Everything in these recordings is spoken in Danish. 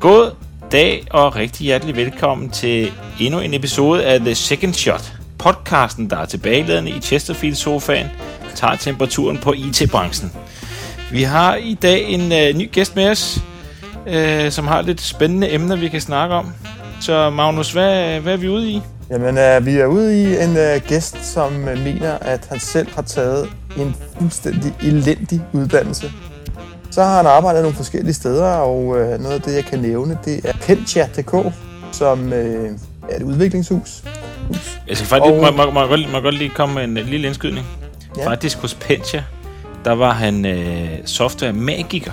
God dag og rigtig hjertelig velkommen til endnu en episode af The Second Shot. Podcasten, der er tilbageladende i Chesterfield-sofaen, tager temperaturen på IT-branchen. Vi har i dag en øh, ny gæst med os, øh, som har lidt spændende emner, vi kan snakke om. Så Magnus, hvad, hvad er vi ude i? Jamen, øh, vi er ude i en øh, gæst, som øh, mener, at han selv har taget en fuldstændig elendig uddannelse. Så har han arbejdet nogle forskellige steder, og øh, noget af det, jeg kan nævne, det er Pentchat.dk, som øh, er et udviklingshus. Jeg skal faktisk Og- må, må, må, godt, må godt lige komme med en øh, lille indskydning. Ja. Ja. Faktisk hos Pentia, der var han øh, software-magiker.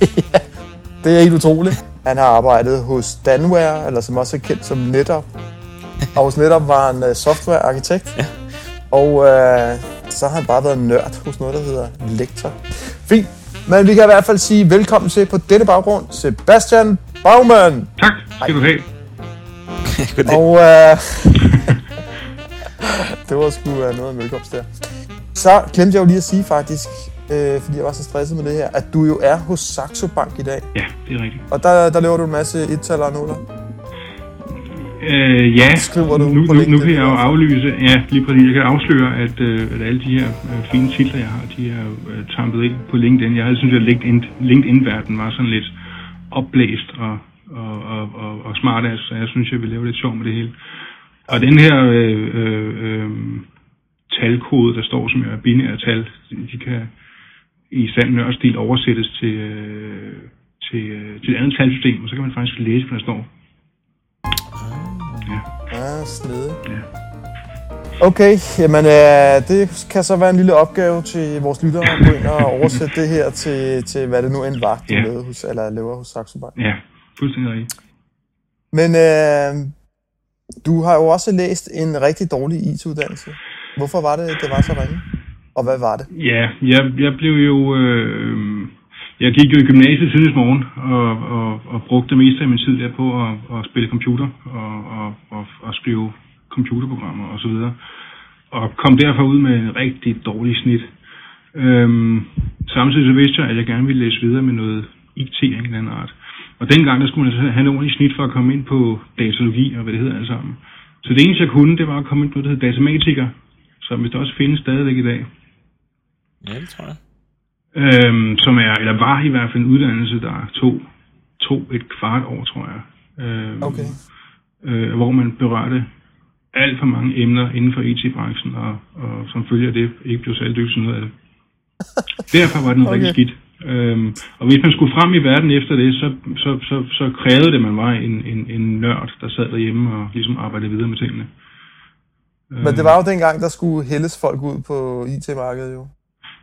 Det er helt utroligt. Han har arbejdet hos Danware, eller som også er kendt som NetApp. Og hos NetApp var han øh, softwarearkitekt. Ja. Og øh, så har han bare været nørd hos noget, der hedder Lektor. Fint. Men vi kan i hvert fald sige velkommen til på denne baggrund, Sebastian Baumann. Tak skal du have. Og øh, det var sgu uh, noget af en velkomst der. Så glemte jeg jo lige at sige faktisk, øh, fordi jeg var så stresset med det her, at du jo er hos Saxo Bank i dag. Ja, det er rigtigt. Og der, der laver du en masse et-taller og nuller. Øh, ja, Skriver du nu, nu, nu kan jeg jo aflyse, ja, lige præcis. Jeg kan afsløre, at, øh, at alle de her øh, fine titler, jeg har, de er jo øh, tampet ind på LinkedIn. Jeg havde synes, at LinkedIn, LinkedIn-verden var sådan lidt opblæst og, og, og, og, og smart af, så jeg synes, jeg vil lave lidt sjov med det hele. Og den her øh, øh, øh, talkode, der står som er binære tal, de kan i sand nørstil oversættes til, øh, til, øh, til et andet talsystem, og så kan man faktisk læse, hvad der står. Snedig. Ja. Okay, jamen øh, det kan så være en lille opgave til vores lyttere at gå ind og oversætte det her til, til hvad det nu end var, du lavede hos, eller laver hos Saxo Bank. Ja, fuldstændig rigtigt. Men øh, du har jo også læst en rigtig dårlig IT-uddannelse. Hvorfor var det, det var så ringe? Og hvad var det? Ja, jeg, jeg blev jo... Øh, jeg gik jo i gymnasiet tidligst morgen og, og, og brugte det meste af min tid der på at, at spille computer og, og, og, og skrive computerprogrammer og så videre. Og kom derfor ud med en rigtig dårlig snit. Øhm, samtidig så vidste jeg, at jeg gerne ville læse videre med noget IT af en eller anden art. Og dengang, der skulle man altså have en ordentlig snit for at komme ind på datalogi og hvad det hedder alt sammen. Så det eneste, jeg kunne, det var at komme ind på noget, der hedder datamatiker, som vist også findes stadigvæk i dag. Ja, det tror jeg. Øhm, som er, eller var i hvert fald en uddannelse, der tog, tog et kvart år, tror jeg. Øhm, Okay. øh, hvor man berørte alt for mange emner inden for IT-branchen, og, og som følge af det ikke blev særlig dygtig noget af det. Derfor var det noget Okay. okay. rigtig skidt. Øhm, og hvis man skulle frem i verden efter det, så, så, så, så krævede det, at man var en, en, en nørd, der sad derhjemme og ligesom arbejdede videre med tingene. Men det var jo dengang, der skulle hældes folk ud på IT-markedet jo.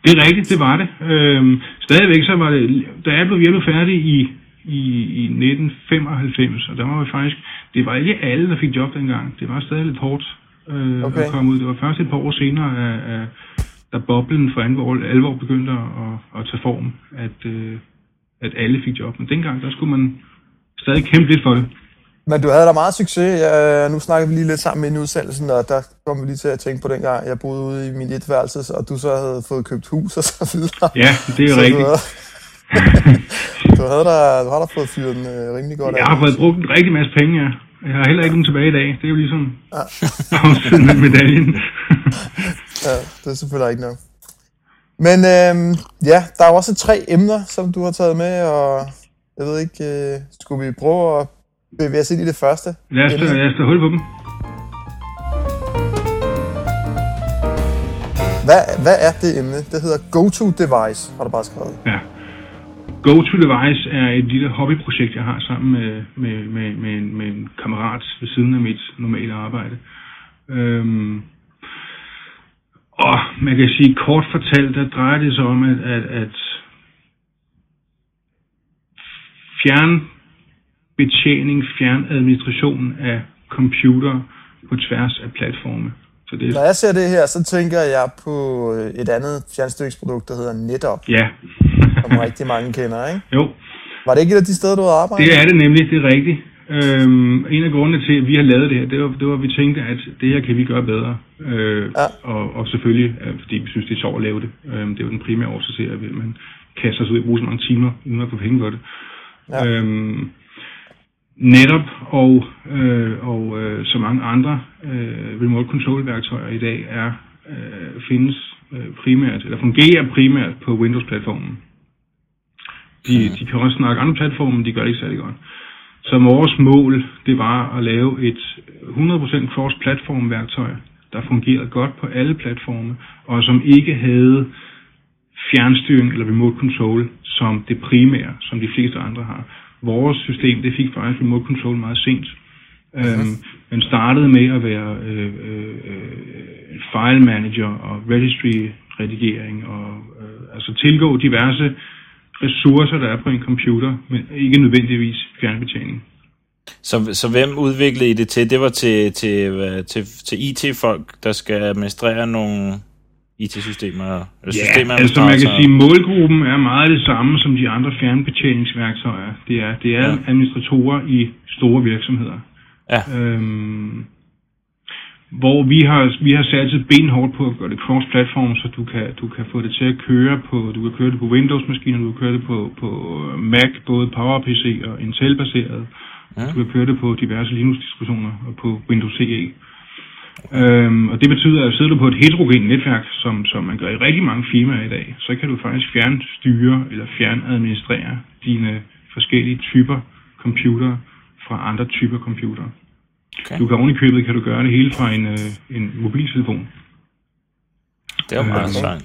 Det er rigtigt, det var det. Øhm, stadigvæk så var det, da jeg blev hjælpet færdig i, i, i 1995, og der var vi faktisk, det var ikke alle, der fik job dengang. Det var stadig lidt hårdt øh, Okay. at komme ud. Det var først et par år senere, at, at, da boblen for alvor, alvor begyndte at, at tage form, at, øh, at alle fik job. Men dengang, der skulle man stadig kæmpe lidt for det. Men du havde da meget succes. Jeg, nu snakker vi lige lidt sammen i udsendelsen, og der kom vi lige til at tænke på dengang, jeg boede ude i min etværelse, og du så havde fået købt hus og så videre. Ja, det er Så du rigtigt. havde- du, havde da, du har da fået fyret den øh, rimelig godt Jeg har fået brugt en rigtig masse penge, ja. Jeg har heller ikke nogen tilbage i dag. Det er jo ligesom bagsiden af medaljen. Ja, det er selvfølgelig ikke nok. Men øhm, ja, der er jo også tre emner, som du har taget med, og jeg ved ikke, øh, skulle vi prøve at bevæge os ind i det første? Lad os, lad os hul på dem. Hvad, hvad er det emne? Det hedder Go-To-Device, har du bare skrevet. Ja. Go-to-device er et lille hobbyprojekt, jeg har sammen med, med, med, med, en, med en kammerat ved siden af mit normale arbejde. Øhm, og man kan sige, kort fortalt, der drejer det sig om, at, at, at fjernbetjening, fjernadministration af computer på tværs af platforme. Så det Når jeg ser det her, så tænker jeg på øh, et andet fjernstyringsprodukt, der hedder NetUp, ja. som rigtig mange kender, ikke? jo, Var det ikke et af de steder, du havde arbejdet? Det er det nemlig, det er rigtigt. Øhm, en af grundene til, at vi har lavet det her, det var, det var, at vi tænkte, at det her kan vi gøre bedre. Øh, Ja. og, og selvfølgelig, øh, fordi vi synes, det er sjovt at lave det. Øh, det er jo den primære årsag til, at man kaster sig ud og bruger så mange timer, uden at få penge for det. Ja. Øhm, netop og, øh, og øh, så mange andre øh, remote control værktøjer i dag er øh, findes øh, primært, eller fungerer primært på Windows-platformen. De, mm. de kan også snakke andre platforme, men de gør det ikke særlig godt. Så vores mål, det var at lave et 100% cross-platform værktøj, der fungerede godt på alle platforme, og som ikke havde fjernstyring eller remote control som det primære, som de fleste andre har. Vores system, det fik faktisk remote control meget sent. Øhm, men startede med at være øh, øh, file manager og registry redigering og øh, altså tilgå diverse ressourcer, der er på en computer, men ikke nødvendigvis fjernbetjening. Så, så hvem udviklede I det til? Det var til, til, til, til IT-folk, der skal administrere nogle IT-systemer? Eller ja, systemer, altså man kan sige, målgruppen er meget det samme som de andre fjernbetjeningsværktøjer. Det er, det er ja. administratorer i store virksomheder. Ja. Øhm, hvor vi har, vi har sat et benhårdt på at gøre det cross-platform, så du kan, du kan få det til at køre på, du kan køre det på Windows-maskiner, du kan køre det på, på Mac, både PowerPC og Intel-baseret. Ja. Du kan køre det på diverse Linux-distributioner og på Windows CE. Øhm, og det betyder, at sidder du på et heterogen netværk, som, som man gør i rigtig mange firmaer i dag, så kan du faktisk fjernstyre eller fjernadministrere dine forskellige typer computer fra andre typer computer. Okay. Du kan oven i købet kan du gøre det hele fra en, øh, en mobiltelefon. Det er jo meget øh.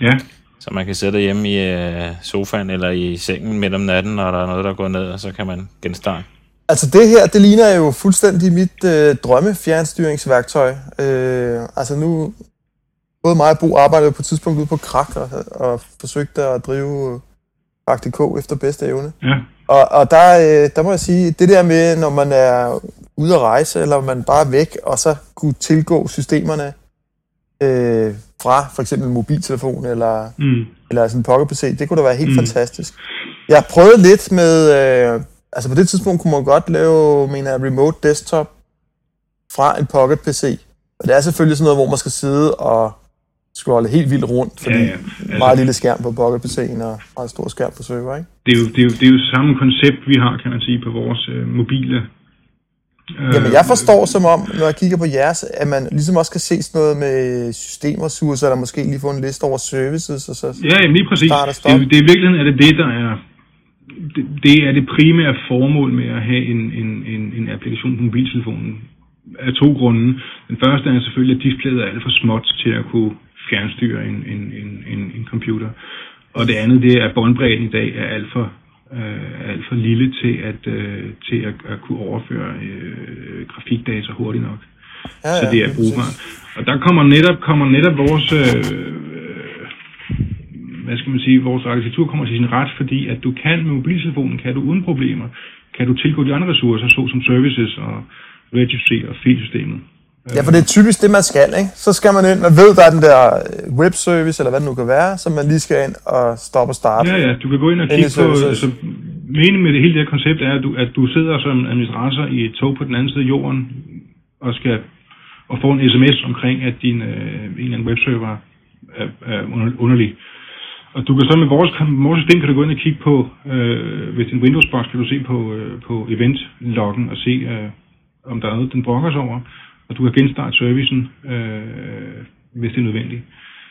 Ja. Så man kan sætte hjemme i øh, sofaen eller i sengen midt om natten, når der er noget, der går ned, og så kan man genstarte. Altså det her, det ligner jo fuldstændig mit øh, drømme fjernstyringsværktøj. Øh, altså nu, både mig og Bo arbejdede på et tidspunkt ude på Krak og, og forsøgte at drive Praktik K efter bedste evne. Ja. Og, og der, øh, der må jeg sige, det der med, når man er ude at rejse, eller man bare er væk, og så kunne tilgå systemerne øh, fra for eksempel mobiltelefon eller, mm. eller sådan en pocket PC, det kunne da være helt mm. fantastisk. Jeg har prøvet lidt med, øh, altså på det tidspunkt kunne man godt lave, mener jeg, remote desktop fra en pocket PC. Og det er selvfølgelig sådan noget, hvor man skal sidde og scrolle helt vildt rundt, fordi ja, ja. Altså, meget lille skærm på Pocket PC'en og meget stor skærm på server, ikke? Det er, jo, det, er jo, det er jo samme koncept, vi har, kan man sige, på vores øh, mobile Øh, Jamen, jeg forstår som om, når jeg kigger på jeres, at man ligesom også kan se sådan noget med systemressourcer, eller måske lige få en liste over services, og så Ja, jamen, lige præcis. Det, det, er i virkeligheden er det det, der er det, er det primære formål med at have en, en, en, en applikation på mobiltelefonen af to grunde. Den første er selvfølgelig, at displayet er alt for småt til at kunne fjernstyre en, en, en, en, en computer. Og det andet, det er, at båndbredden i dag er alt for øh, alt for lille til at, øh, til at, at kunne overføre øh, grafikdata hurtigt nok. Ja, ja, så det er brugbart. Og der kommer netop, kommer netop vores, øh, hvad skal man sige, vores arkitektur kommer til sin ret, fordi at du kan med mobiltelefonen, kan du uden problemer, kan du tilgå de andre ressourcer, såsom services og registry og filsystemet. Ja, for det er typisk det, man skal, ikke? Så skal man ind, man ved, der er den der øh, webservice, eller hvad det nu kan være, som man lige skal ind og stoppe og starte. Ja, ja, du kan gå ind og kigge på, altså, meningen med det hele det her koncept er, at du, at du sidder som administrator i et tog på den anden side af jorden, og skal og få en sms omkring, at din øh, en eller anden webserver er, er underlig. Og du kan så med vores, vores system kan du gå ind og kigge på, øh, hvis din Windows-box kan du se på, øh, på event-loggen og se, øh, om der er noget, den brokker sig over og du kan genstarte servicen, øh, hvis det er nødvendigt.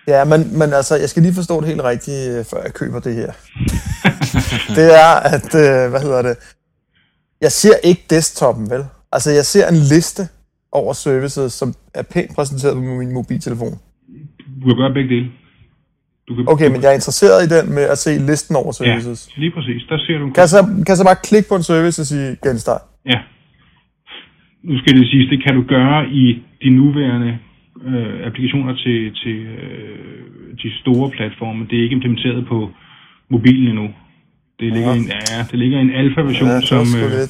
Ja, men, men altså, jeg skal lige forstå det helt rigtigt, øh, før jeg køber det her. det er, at, øh, hvad hedder det, jeg ser ikke desktopen, vel? Altså, jeg ser en liste over services, som er pænt præsenteret på min mobiltelefon. Du kan gøre begge dele. Du kan, okay, men jeg er interesseret i den med at se listen over services. Ja, lige præcis. Der ser du... Kan jeg, så, kan jeg så bare klikke på en service og sige genstart? Ja, nu skal det siges, det kan du gøre i de nuværende øh, applikationer til, til øh, de store platforme. Det er ikke implementeret på mobilen endnu. Det ligger, ja. en, ja, det ligger en alfa-version, ja, som, øh,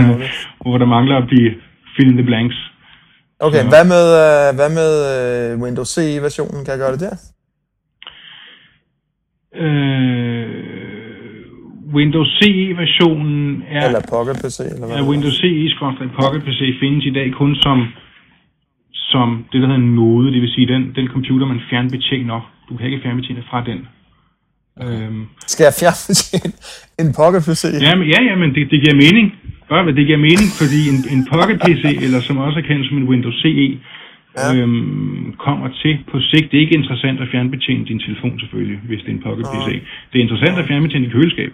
hvor der mangler at blive fill in the blanks. Okay, Så. hvad med, øh, hvad med øh, Windows CE-versionen? Kan jeg gøre det der? Øh, Windows CE-versionen er... Eller Pocket PC, eller hvad? Ja, Windows CE Pocket PC findes i dag kun som, som det, der hedder en node, det vil sige den, den computer, man fjernbetjener. Du kan ikke fjernbetjene fra den. Øhm, Skal jeg fjernbetjene en Pocket PC? ja, men, ja, ja, men det, det giver mening. Godt, men det giver mening, fordi en, en Pocket PC, eller som også er kendt som en Windows CE, Ja. øhm, kommer til på sigt. Det er ikke interessant at fjernbetjene din telefon selvfølgelig, hvis det er en Pocket PC. Det er interessant at fjernbetjene dit køleskab.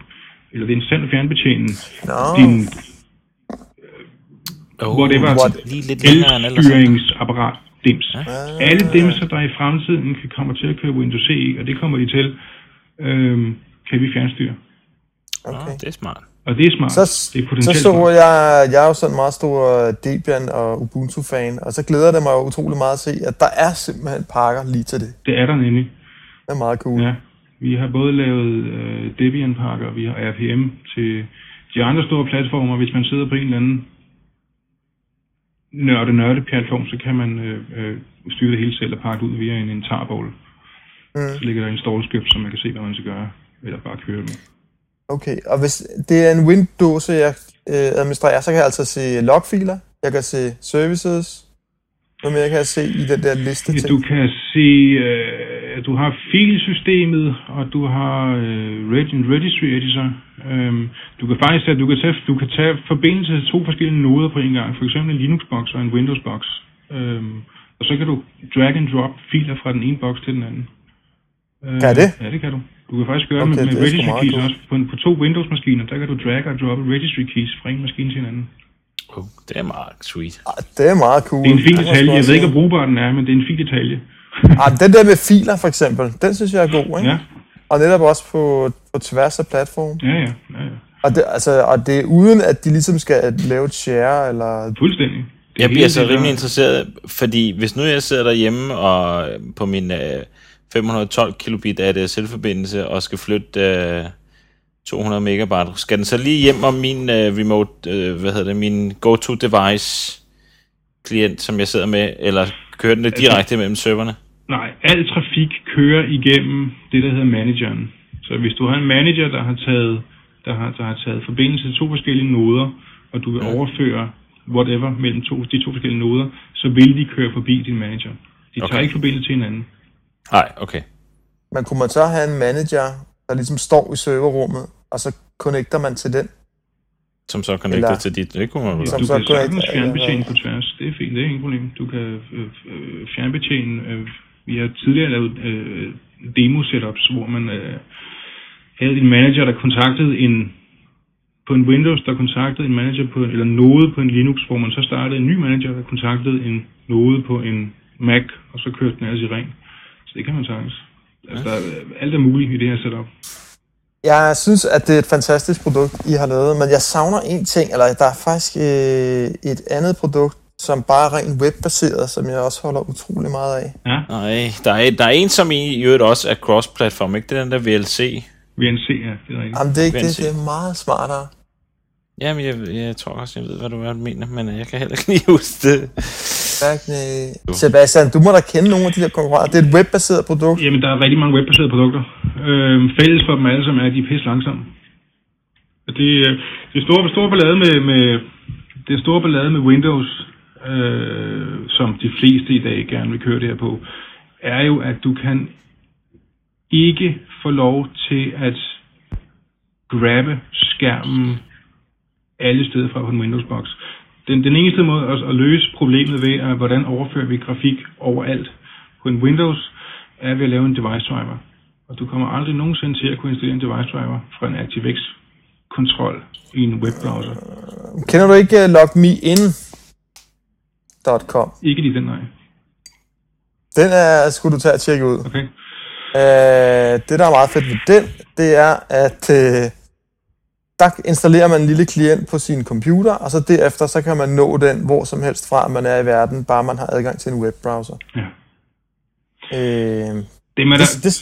Eller det er interessant at fjernbetjene Nå. din Oh, whatever What? Elstyringsapparat dims. Alle dimser, der i fremtiden kan komme til at køre Windows CE, og det kommer de til, øhm, kan vi fjernstyre. Okay. Ah, det er smart. Og det er smart. Så, det er så så smart. jeg, jeg er jo sådan en meget stor Debian og Ubuntu-fan, og så glæder det mig jo utrolig meget at se, at der er simpelthen pakker lige til det. Det er der nemlig. Det er meget cool. Ja. Vi har både lavet øh, Debian-pakker, vi har RPM til de andre store platformer. Hvis man sidder på en eller anden nørde nørde platform, så kan man øh, øh, styre det hele selv og pakke ud via en, en tarball. Mm. Så ligger der en install-script, så man kan se, hvad man skal gøre, eller bare køre det. Okay, og hvis det er en Windows, jeg øh, administrerer, så kan jeg altså se logfiler, jeg kan se services, hvad mere kan jeg se i den der liste Ja, ting? du kan se, øh, at du har filsystemet, og du har øh, registry editor. Øhm, du kan faktisk tage, du kan tage, du kan tage forbindelse til to forskellige noder på en gang, for eksempel en Linux-box og en Windows-box. Øhm, og så kan du drag and drop filer fra den ene boks til den anden. Øh, Kan jeg det? Ja, det kan du. Du kan faktisk gøre Okay, med, det med registry keys cool. også. På, på to Windows-maskiner, der kan du drag og droppe registry keys fra en maskine til en anden. Oh, det er meget sweet. Ah, det er meget cool. Det er en fin detalje. Jeg ved ikke, hvor brugbar den er, men det er en fin detalje. Ah, den der med filer for eksempel, den synes jeg er god, ikke? Ja, Og netop også på, på tværs af platform. ja, ja. ja, ja. Og det, altså, og det er uden, at de ligesom skal lave et share, eller... Fuldstændig. Det er Jeg bliver så der- rimelig interesseret, fordi hvis nu jeg sidder derhjemme og på min øh, 512 kilobit ADSL-forbindelse og skal flytte øh, 200 megabyte, skal den så lige hjem om min øh, remote, øh, hvad hedder det, min go-to-device klient, som jeg sidder med, eller kører den det direkte mellem serverne? Nej, al trafik kører igennem det, der hedder manageren. Så hvis du har en manager, der har taget, der har, der har taget forbindelse til to forskellige noder, og du vil Ja. overføre whatever mellem to, de to forskellige noder, så vil de køre forbi din manager. De tager Okay. ikke forbindelse til hinanden. Nej, okay. Men kunne man så have en manager, der ligesom står i serverrummet, og så connecter man til den? Som så connecter Eller- til dit. Det kunne man vel Som du så kan sagtens fjernbetjene på tværs. Det er fint, det er ingen problem. Du kan øh, øh, fjernbetjene. Øh, vi har tidligere lavet øh, demo-setups, hvor man øh, havde en manager, der kontaktede en på en Windows, der kontaktede en manager på, eller node på en Linux, hvor man så startede en ny manager, der kontaktede en node på en Mac, og så kørte den altså i ring. Det kan man sagtens. Altså, der er, alt er muligt i det her setup. Jeg synes, at det er et fantastisk produkt, I har lavet, men jeg savner en ting, eller der er faktisk øh, et andet produkt, som bare er rent webbaseret, som jeg også holder utrolig meget af. Ja, Nej, der er, der er en, som i i øvrigt også er cross-platform, ikke? Det er den der VLC. VNC, ja, det er rigtigt. Jamen, det er ikke det, det er meget smartere. Jamen, jeg, jeg tror også, jeg ved, hvad du hvad du mener, men jeg kan heller ikke lige huske det. Øh, Sebastian, du må da kende nogle af de der konkurrenter. Det er et webbaseret produkt. Jamen, der er rigtig mange webbaserede produkter. Øh, fælles for dem alle sammen er, at de er pisse langsomme. Og Det, øh, det store, store ballade med, med, det store ballade med Windows, øh, som de fleste i dag gerne vil køre det her på, er jo, at du kan ikke få lov til at grabbe skærmen alle steder fra på en Windows-box. Den, den eneste måde at, at løse problemet ved, er, hvordan overfører vi grafik overalt på en Windows, er ved at lave en device driver. Og du kommer aldrig nogensinde til at kunne installere en device driver fra en ActiveX-kontrol i en webbrowser. Kender du ikke uh, logmein.com? Ikke lige den, nej. Den er, skulle du tage og tjekke ud. Okay? Øh, det, der er meget fedt ved den, det er, at øh, der installerer man en lille klient på sin computer, og så derefter så kan man nå den hvor som helst fra, man er i verden, bare man har adgang til en webbrowser. Ja. Øh, Det med det, det,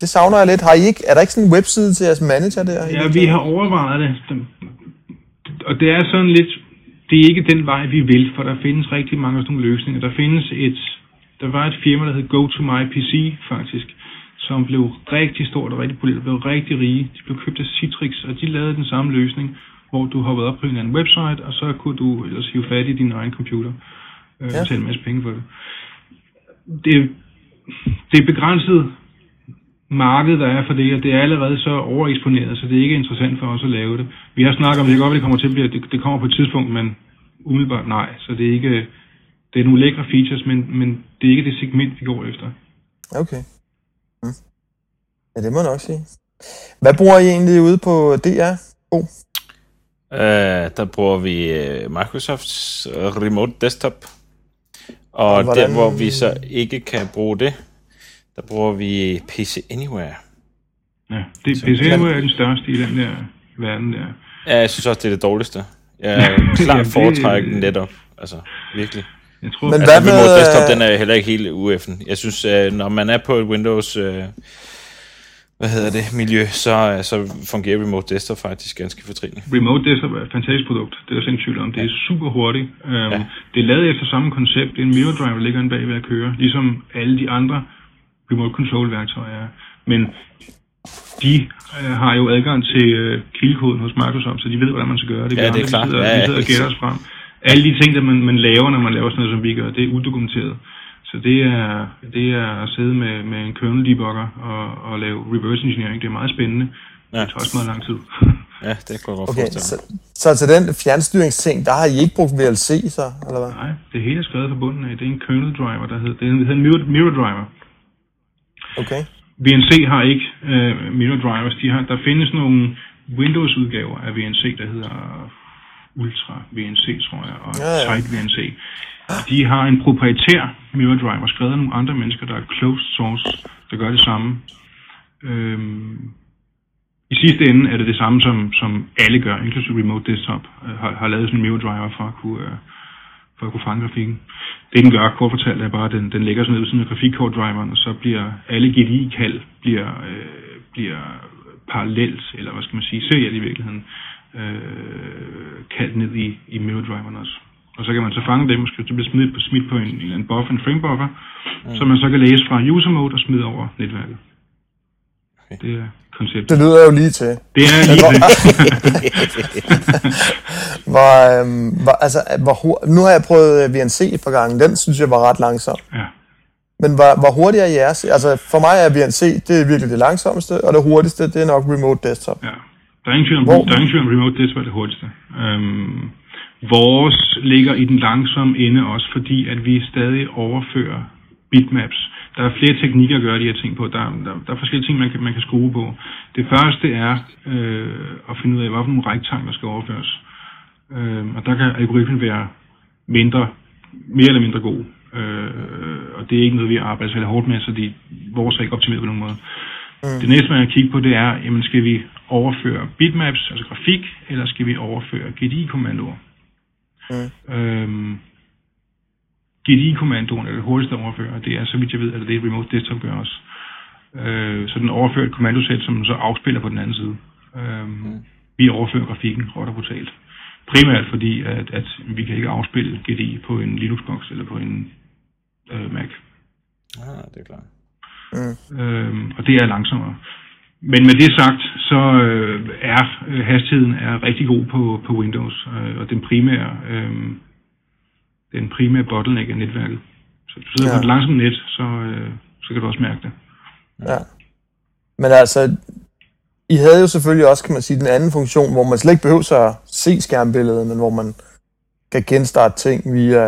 det savner jeg lidt. Har I ikke, er der ikke sådan en webside til jeres manager der? Ja, vi har overvejet det. Og det er sådan lidt, det er ikke den vej, vi vil, for der findes rigtig mange af sådan nogle løsninger. Der findes et, der var et firma, der hed GoToMyPC faktisk, som blev rigtig stort og rigtig populært, blev rigtig rige. De blev købt af Citrix, og de lavede den samme løsning, hvor du hoppede op på en eller anden website, og så kunne du ellers hive fat i din egen computer øh, Ja. og betale en masse penge for det. Det, det er begrænset marked, der er for det, og det er allerede så overeksponeret, så det er ikke interessant for os at lave det. Vi har snakket om, det godt, at det kommer til at blive, det, det kommer på et tidspunkt, men umiddelbart nej. Så det er ikke, det er nogle lækre features, men, men det er ikke det segment, vi går efter. Okay. Mm. Ja, det må jeg nok sige. Hvad bruger I egentlig ude på DR? Oh. Uh, der bruger vi uh, Microsofts Remote Desktop. Og, Og hvordan- der, hvor vi så ikke kan bruge det, der bruger vi PC Anywhere. Ja, det, PC er den største i den der verden der. Ja, jeg synes også, det er det dårligste. Jeg er klart foretrækker den netop. Altså, virkelig. Jeg tror, Men Men, hvad Altså, med, Remote Desktop, øh, den er heller ikke helt ueffen. Jeg synes, øh, når man er på et Windows... Øh, hvad hedder det, miljø, så, så fungerer Remote Desktop faktisk ganske fortrinligt. Remote Desktop er et fantastisk produkt. Det er der tvivl om. Det er super hurtigt. Um, Ja. Det er lavet efter samme koncept. Det er en mirror drive, der ligger inde bag ved at køre. Ligesom alle de andre remote control værktøjer er. Men de øh, har jo adgang til øh, kildekoden hos Microsoft, så de ved, hvordan man skal gøre det. Vi Ja, det er klart. Vi sidder, Ja, vi ja, sidder og gætter os frem. Alle de ting, der man, man laver, når man laver sådan noget, som vi gør, det er udokumenteret. Så det er, det er at sidde med, med en kernel debugger og, og lave reverse engineering. Det er meget spændende. Ja. Det tager også meget lang tid. Ja, det kunne jeg godt Okay, forestille så, så til den fjernstyringsting, der har I ikke brugt VLC, så, eller hvad? Nej, det hele er skrevet fra bunden af. Det er en kernel driver, der hedder, det hedder en mirror, mirror driver. Okay. VNC har ikke øh, mirror drivers. De har, der findes nogle Windows-udgaver af VNC, der hedder Ultra VNC, tror jeg, og Ja, ja. Tight VNC. De har en proprietær mirror driver, skrevet af nogle andre mennesker, der er closed source, der gør det samme. Øhm, I sidste ende er det det samme, som, som alle gør, inklusive Remote Desktop, øh, har, har lavet sådan en mirror driver for at kunne, øh, for at kunne fange grafikken. Det den gør, kort fortalt, er bare, at den, den lægger sig ned ved siden af grafikkortdriveren, og så bliver alle GDI-kald bliver, øh, bliver parallelt, eller hvad skal man sige, serielt i virkeligheden, øh, kaldt ned i, i mirror også. Og så kan man så fange dem, og det bliver smidt på, smidt på en, en, eller anden buffer, en frame buffer, mm. som man så kan læse fra user mode og smide over netværket. Okay. Det er konceptet. Det lyder jo lige til. Det er lige det. Hvor, øhm, hvor, altså, hvor, hur- nu har jeg prøvet øh, VNC et par gange. Den synes jeg var ret langsom. ja. Men hvor, hvor hurtigt er jeres? Altså, for mig er VNC, det er virkelig det langsomste, og det hurtigste, det er nok Remote Desktop. Ja. Der er ingen tvivl om, Hvor- der er ingen tvivl om remote desktop er det hurtigste. Øhm, vores ligger i den langsomme ende også, fordi at vi stadig overfører bitmaps. Der er flere teknikker at gøre de her ting på. Der, der, der er forskellige ting, man kan, man kan skrue på. Det første er øh, at finde ud af, hvilke nogle der skal overføres. Øh, og der kan algoritmen være mindre, mere eller mindre god. Øh, og det er ikke noget, vi arbejder særlig hårdt med, så de, vores er ikke optimeret på nogen måde. Mm. Det næste, man kan kigge på, det er, jamen skal vi overføre bitmaps, altså grafik, eller skal vi overføre GDI-kommandoer? Mm. Øhm, GDI-kommandoen er det hurtigste at overføre, og det er, så vidt jeg ved, at det er Remote Desktop gør også. Øh, så den overfører et kommandosæt, som den så afspiller på den anden side. Øhm, mm. Vi overfører grafikken råt og brutalt. Primært fordi, at, at vi kan ikke afspille GDI på en Linux-box eller på en øh, Mac. Ah, det er klart. Mm. Øhm, og det er langsommere. Men med det sagt, så øh, er øh, hastigheden er rigtig god på, på Windows, øh, og den primære, øh, den primære bottleneck er netværket. Så hvis du sidder Ja. på et langsomt net, så, øh, så kan du også mærke det. Ja. Men altså, I havde jo selvfølgelig også, kan man sige, den anden funktion, hvor man slet ikke behøver at se skærmbilledet, men hvor man kan genstarte ting via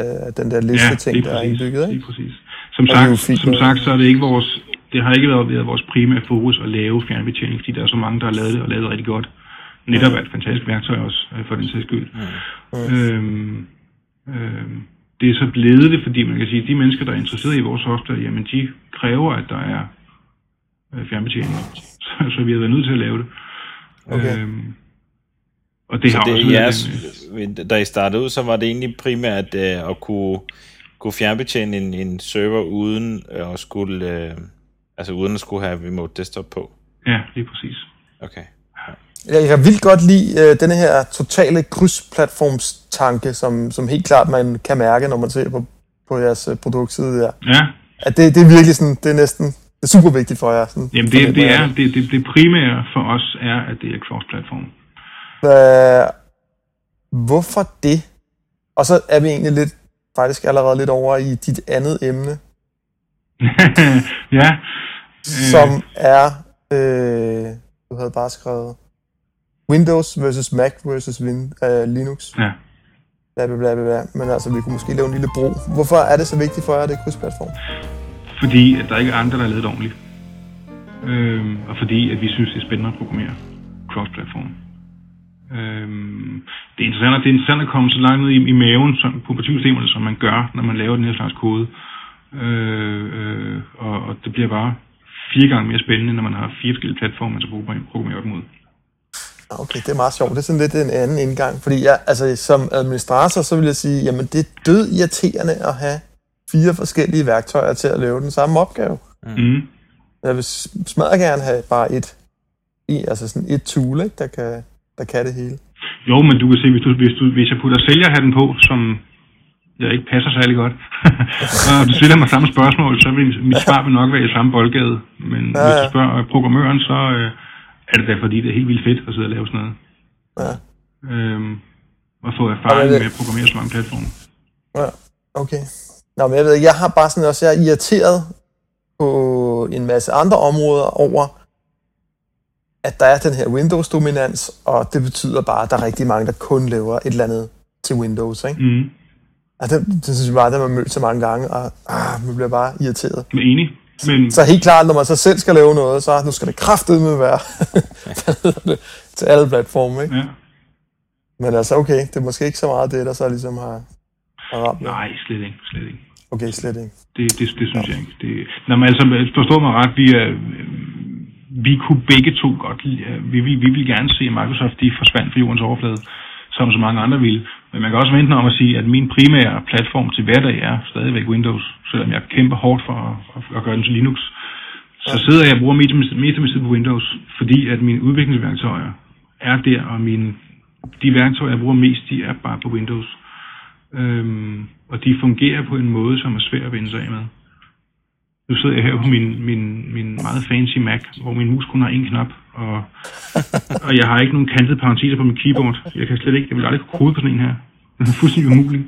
øh, den der liste ting, lige der er indbygget. Ikke? Lige præcis. Som sagt, som sagt, så er det ikke vores, det har ikke været, været vores primære fokus at lave fjernbetjening, fordi der er så mange, der har lavet det og lavet det rigtig godt. Netop er et fantastisk værktøj også, øh, for den sags skyld. Mm. Øhm, øhm, det er så blevet det, fordi man kan sige, at de mennesker, der er interesseret i vores software, jamen de kræver, at der er øh, fjernbetjening. Så, så vi har været nødt til at lave det. Okay. Øhm, og det Så har det også er været jeres, da I startede ud, så var det egentlig primært øh, at kunne, kunne fjernbetjene en, en server uden øh, at skulle, øh, altså uden at skulle have remote desktop på. Ja, lige præcis. Okay. Jeg kan vildt godt lide øh, denne her totale krydsplatformstanke, som, som helt klart man kan mærke, når man ser på, på jeres øh, produktside der. Ja, At det, det er virkelig sådan, det er næsten det er super vigtigt for jer. Sådan, jamen det, det, er, det, det, det primære for os er, at det er cross-platform. Hvad, hvorfor det? Og så er vi egentlig lidt, faktisk allerede lidt over i dit andet emne. ja, som er, øh, du havde bare skrevet, Windows versus Mac versus Win, øh, Linux. Ja. Bla, bla, bla, bla, bla. Men altså, vi kunne måske lave en lille bro. Hvorfor er det så vigtigt for jer, at det er krydsplatform? Fordi at der ikke er andre, der er lavet ordentligt. Øhm, og fordi at vi synes, det er spændende at programmere cross-platform. Øhm, det, er interessant, det er interessant at komme så langt ned i, i maven som, på operativsystemerne, som man gør, når man laver den her slags kode. Øh, øh, og, og det bliver bare fire gange mere spændende, når man har fire forskellige platforme, man så programmerer dem ud. Okay, det er meget sjovt. Det er sådan lidt en anden indgang. Fordi jeg, altså, som administrator, så vil jeg sige, jamen det er død irriterende at have fire forskellige værktøjer til at lave den samme opgave. Mm. Jeg vil smadre gerne have bare et, altså sådan et tool, ikke, der, kan, der kan det hele. Jo, men du kan se, hvis, du, hvis, du, hvis jeg putter sælgerhatten på, som jeg ikke passer særlig godt, og du stiller mig samme spørgsmål, så vil mit svar vil nok være i samme boldgade. Men ja, ja. hvis du spørger programmøren, så øh, er det da fordi, det er helt vildt fedt at sidde og lave sådan noget. Ja. Øhm, og få erfaring med at programmere så mange platforme. Ja, okay. Nå, men jeg ved jeg har bare sådan også, jeg er irriteret på en masse andre områder over, at der er den her Windows-dominans, og det betyder bare, at der er rigtig mange, der kun laver et eller andet til Windows, ikke? Mm. Og det, det synes jeg bare, at man mødt så mange gange, og ah, man bliver bare irriteret. Men enig. Men... Så helt klart, når man så selv skal lave noget, så nu skal det kraftedeme være til alle platforme, ikke? Ja. Men altså, okay, det er måske ikke så meget det, der så ligesom har, har ramt. Nej, slet ikke. Slet ikke. Okay, slet ikke. Det, det, det synes jeg ikke. Det, når man altså forstår mig ret, vi, er, vi kunne begge to godt lide, vi, vi, vi vil gerne se, at Microsoft de forsvandt fra jordens overflade, som så mange andre ville. Men man kan også vente om at sige, at min primære platform til hverdag er stadigvæk Windows, selvom jeg kæmper hårdt for at, at gøre den til Linux. Så sidder jeg og bruger mest, af min tid på Windows, fordi at mine udviklingsværktøjer er der, og mine, de værktøjer, jeg bruger mest, de er bare på Windows. Øhm, og de fungerer på en måde, som er svær at vende sig af med. Nu sidder jeg her på min, min, min meget fancy Mac, hvor min mus kun har en knap, og, og jeg har ikke nogen kantede parenteser på min keyboard. Jeg kan slet ikke, jeg vil aldrig kunne kode på sådan en her. Det er fuldstændig umuligt.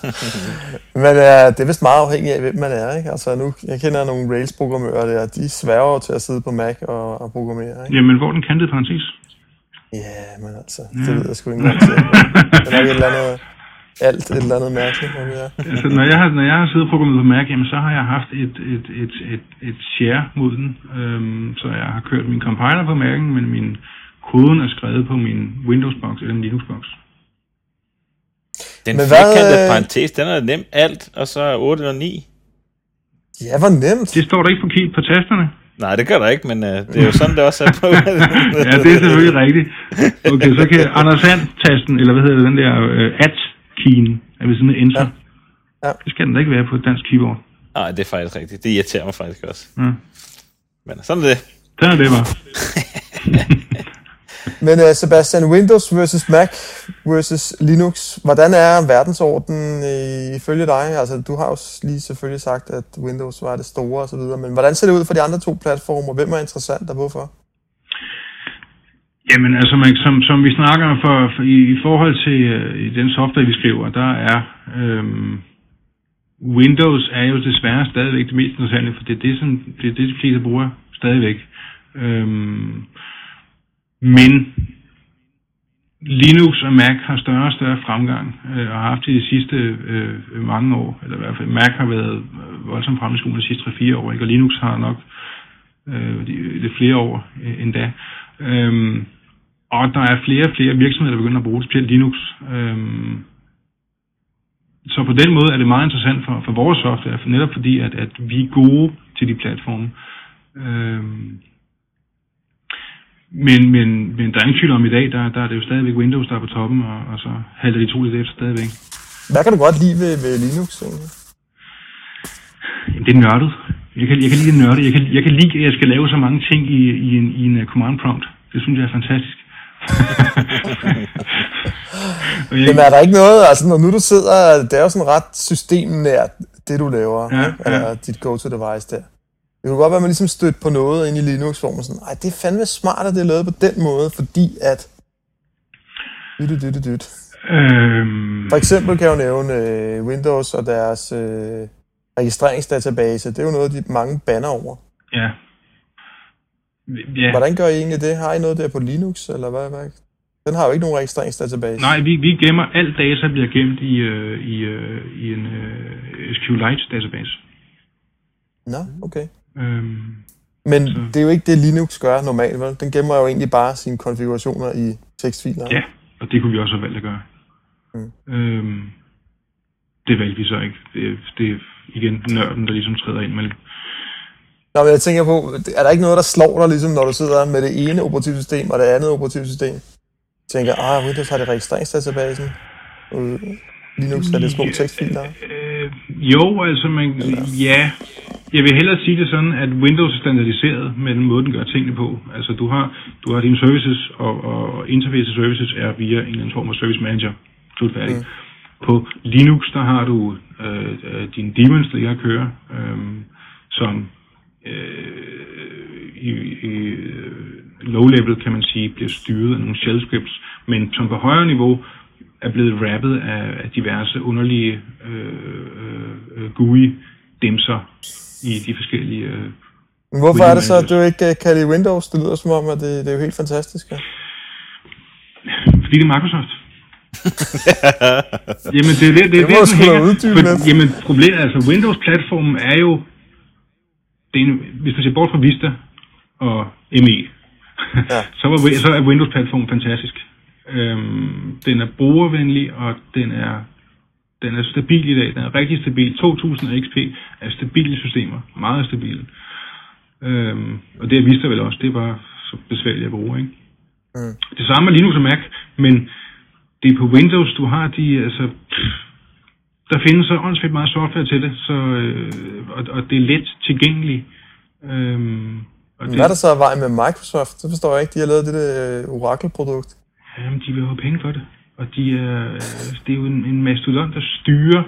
Men uh, det er vist meget afhængigt af, hvem man er, ikke? Altså nu, jeg kender nogle Rails-programmører der, de sværger til at sidde på Mac og, og programmere, ikke? Jamen, hvor er den kantede parentes? Ja, men altså, det ved jeg sgu ikke engang til. Det er nok et eller andet, alt et eller andet mærkeligt, hvor vi er. Altså, når jeg har, når jeg har siddet og programmeret på Mac, jamen, så har jeg haft et, et, et, et, et share mod den. Øhm, så jeg har kørt min compiler på Mac'en, men min koden er skrevet på min Windows-box eller en Linux-box. Den Men hvad, firkantede øh, parentes, den er nemt alt, og så er 8 eller 9. Ja, hvor nemt. Det står der ikke på, key- på tasterne. Nej, det gør der ikke, men uh, det er jo sådan, det også er på. Ja, det er selvfølgelig rigtigt. Okay, så kan Anders Sand-tasten, eller hvad hedder det, den der uh, at-keyen, er ved sådan en enter. Ja. Ja. Det skal den da ikke være på et dansk keyboard. Nej, det er faktisk rigtigt. Det irriterer mig faktisk også. Ja. Men sådan er det. Sådan er det bare. Men uh, Sebastian, Windows versus Mac versus Linux, hvordan er verdensordenen øh, ifølge dig? Altså, du har jo lige selvfølgelig sagt, at Windows var det store og så videre, men hvordan ser det ud for de andre to platformer? Hvem er interessant og hvorfor? Jamen, altså, man, som, som vi snakker for, for i, i forhold til øh, i den software, vi skriver, der er øh, Windows er jo desværre stadigvæk det mest interessante, for det er det, som, det, er det de fleste bruger stadigvæk. Øh, men Linux og Mac har større og større fremgang, øh, og har haft det de sidste øh, mange år, eller i hvert fald Mac har været øh, voldsomt fremme i skolen de sidste 3-4 år, ikke? og Linux har nok øh, det, det flere år øh, endda. Øhm, og der er flere og flere virksomheder, der begynder at bruge specielt Linux. Øhm, så på den måde er det meget interessant for, for vores software, for netop fordi, at, at vi er gode til de platforme. Øhm, men, men, men der er ingen tvivl om i dag, der, der er det jo stadigvæk Windows, der er på toppen, og, og så halter de to lidt efter stadigvæk. Hvad kan du godt lide ved, ved Linux? egentlig? Jamen, det er nørdet. Jeg kan, jeg kan lide det nørdet. Jeg kan, jeg kan lide, at jeg skal lave så mange ting i, i, en, i en uh, command prompt. Det synes jeg er fantastisk. Jamen er der ikke noget, altså når nu du sidder, det er jo sådan ret systemnært, det du laver, Ja, eller dit go-to-device der. Det kunne godt være, at man ligesom stødte på noget ind i Linux, hvor man sådan, ej, det er fandme smart, at det er lavet på den måde, fordi at... Dyt, dyt, dyt, dyt. øhm, For eksempel kan jeg jo nævne øh, Windows og deres øh, registreringsdatabase. Det er jo noget, de mange banner over. Ja. Ja. Hvordan gør I egentlig det? Har I noget der på Linux, eller hvad? hvad? Den har jo ikke nogen registreringsdatabase. Nej, vi, vi gemmer alt data, bliver gemt i, øh, i, øh, i en øh, SQLite-database. Nå, okay. Øhm, Men det er jo ikke det, Linux gør normalt, vel? Den gemmer jo egentlig bare sine konfigurationer i tekstfiler. ja, og det kunne vi også have valgt at gøre. Mm. Øhm, det valgte vi så ikke. Det, det er igen nørden, der ligesom træder ind med Nå, men jeg tænker på, er der ikke noget, der slår dig, ligesom når du sidder med det ene operativsystem og det andet operativsystem? Tænker, ah, Windows har det registreringsdatabasen. Linux er det små tekstfiler. Øh, jo, altså man, ja. Jeg vil hellere sige det sådan, at Windows er standardiseret med den måde, den gør tingene på. Altså du har, du har dine services, og, og interface services er via en eller anden form af service manager. Slut færdig. Mm. På Linux, der har du øh, dine daemons, der jeg kører, øh, som øh, i, i low level, kan man sige, bliver styret af nogle shell scripts, men som på højere niveau er blevet rappet af, af diverse underlige øh, øh, GUI dimser i de forskellige... Øh, Men hvorfor er det så, at du ikke uh, kan lide Windows? Det lyder som om, at det, det er jo helt fantastisk. Ja. fordi det er Microsoft. jamen, det er det, det, Det må det, sgu da uddybe lidt. Jamen, problemet altså, Windows-platformen er jo... Det er en, hvis man ser bort fra Vista og ME, Ja. så, var, så er Windows-platformen fantastisk. Øhm, den er brugervenlig, og den er, den er stabil i dag. Den er rigtig stabil. 2000 XP er stabile systemer. Meget stabile. Øhm, og det er Vista vel også. Det er bare så besværligt at bruge, ikke? Mm. Det samme med Linux og Mac, men det er på Windows, du har de, altså, pff, der findes så åndssvagt meget software til det, så, øh, og, og det er let tilgængeligt. Øhm, og Men Hvad er der så af vejen med Microsoft? Så forstår jeg ikke, de har lavet det der øh, Oracle-produkt. Jamen, de vil have penge for det. Og de er, øh, det er jo en, en mastodont, der styrer,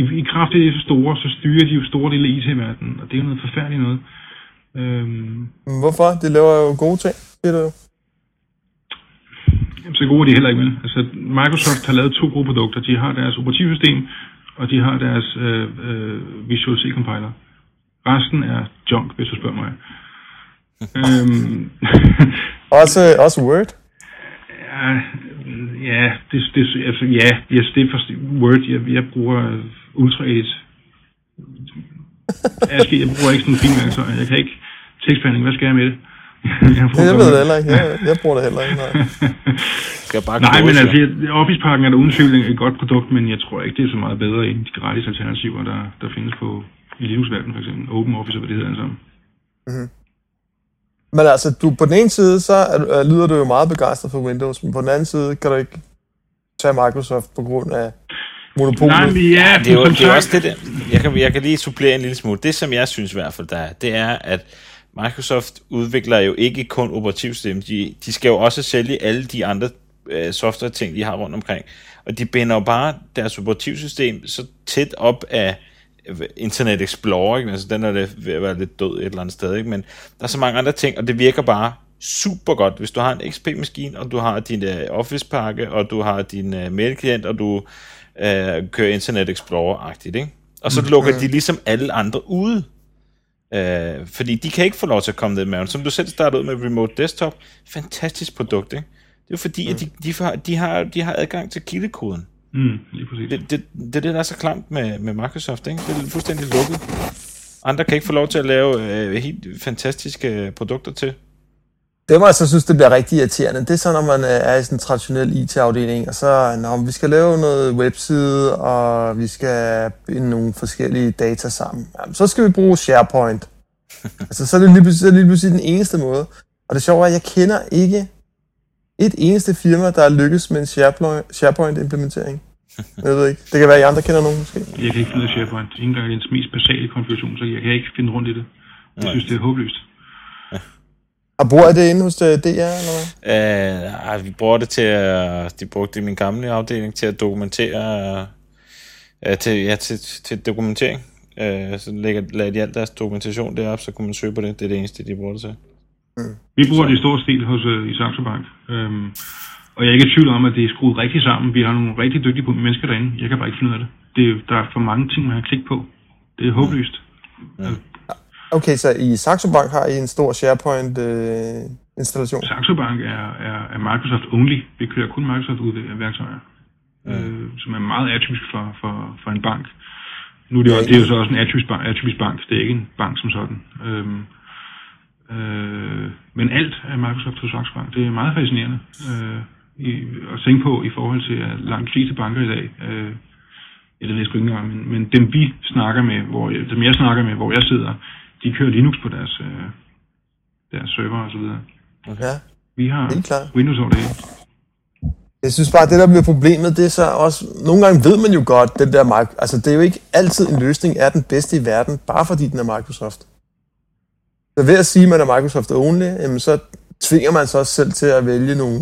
i, i kraft af det er så store, så styrer de jo store dele af IT-verdenen, og det er jo noget forfærdeligt noget. Øhm, hvorfor? De laver jo gode ting, siger du jo. Jamen, så gode er de heller ikke, vel? Altså, Microsoft har lavet to gode produkter. De har deres operativsystem, og de har deres øh, øh, Visual C compiler. Resten er junk, hvis du spørger mig. øhm, Også, også Word. ja, ja, det, det, altså, ja, yes, det er for Word. Jeg, jeg bruger Ultra Edit. Jeg, jeg bruger ikke sådan en fin så jeg kan ikke tekstbehandling. Hvad skal jeg med det? Jeg, Det, jeg ved det heller ikke. Jeg, jeg bruger det heller ikke. Nej. Skal bare Nej, men altså, jeg- Office-pakken er da uden tvivl et godt produkt, men jeg tror ikke, det er så meget bedre end de gratis alternativer, der, der findes på i Linux-verdenen, for eksempel. Open Office og hvad det hedder sammen. Men altså, du, på den ene side, så er, øh, lyder du jo meget begejstret for Windows, men på den anden side kan du ikke tage Microsoft på grund af monopolet. Nej, men ja, Det er jo det er også det der. Jeg kan, jeg kan lige supplere en lille smule. Det, som jeg synes i hvert fald, der er, det er, at Microsoft udvikler jo ikke kun operativsystem. De, de skal jo også sælge alle de andre øh, software-ting, de har rundt omkring. Og de binder jo bare deres operativsystem så tæt op af øh, Internet Explorer, ikke? altså den er det ved at være lidt død et eller andet sted, ikke? men der er så mange andre ting, og det virker bare super godt, hvis du har en XP-maskine, og du har din uh, Office-pakke, og du har din uh, mailklient, og du uh, kører Internet Explorer-agtigt, ikke? Og så lukker de ligesom alle andre ude. Uh, fordi de kan ikke få lov til at komme ned med den. Som du selv startede ud med Remote Desktop, fantastisk produkt, ikke? Det er jo fordi, at de, de, har, de, har, de har adgang til kildekoden. Mm, lige præcis. Det, det, det er det, der er så klamt med, med Microsoft, ikke? Det er fuldstændig lukket. Andre kan ikke få lov til at lave øh, helt fantastiske øh, produkter til. Det må jeg så synes, det bliver rigtig irriterende. Det er så, når man øh, er i sådan en traditionel IT-afdeling, og så, når vi skal lave noget webside, og vi skal binde nogle forskellige data sammen. Jamen, så skal vi bruge SharePoint. altså, så er det lige pludselig, lige pludselig den eneste måde. Og det sjove er, at jeg kender ikke et eneste firma, der er lykkes med en SharePoint- SharePoint-implementering. Jeg ved ikke. Det kan være, at I andre kender nogen måske. Jeg kan ikke finde SharePoint. Ikke engang i dens mest basale konfiguration, så jeg kan ikke finde rundt i det. Jeg synes, det er håbløst. Og bruger I det inde hos øh, DR, eller hvad? Øh, ej, vi bruger det til at, de brugte det i min gamle afdeling til at dokumentere, øh, til, ja, til, til dokumentering. Øh, så lægger, lagde de alt deres dokumentation derop, så kunne man søge på det. Det er det eneste, de bruger det til. Vi bruger det i stor stil hos, øh, i Saxo Bank. Øhm, og jeg er ikke i tvivl om, at det er skruet rigtigt sammen. Vi har nogle rigtig dygtige mennesker derinde. Jeg kan bare ikke finde ud af det. det er, der er for mange ting, man har klik på. Det er håbløst. Okay, så i Saxo Bank har I en stor SharePoint-installation? Øh, Saxo Bank er, er, er Microsoft only. Vi kører kun Microsoft-værktøjer, mm. øh, som er meget atypisk for, for, for en bank. Nu er det, jo, det er jo så også en atypisk bank, atypisk bank. Det er ikke en bank som sådan. Øhm, øh, men alt er Microsoft hos Saxo Bank. Det er meget fascinerende øh, i, at tænke på i forhold til, at langt de fleste banker i dag øh, eller det sgu ikke engang, men, men dem vi snakker med, hvor jeg, dem jeg snakker med, hvor jeg sidder, de kører Linux på deres, øh, deres server og så videre. Okay. Vi har. Windows over det hele. Jeg synes bare, at det der bliver problemet, det er så også... Nogle gange ved man jo godt, den der... mic- Altså, det er jo ikke altid en løsning er den bedste i verden, bare fordi den er Microsoft. Så ved at sige, at man er Microsoft only, jamen, så tvinger man sig også selv til at vælge nogle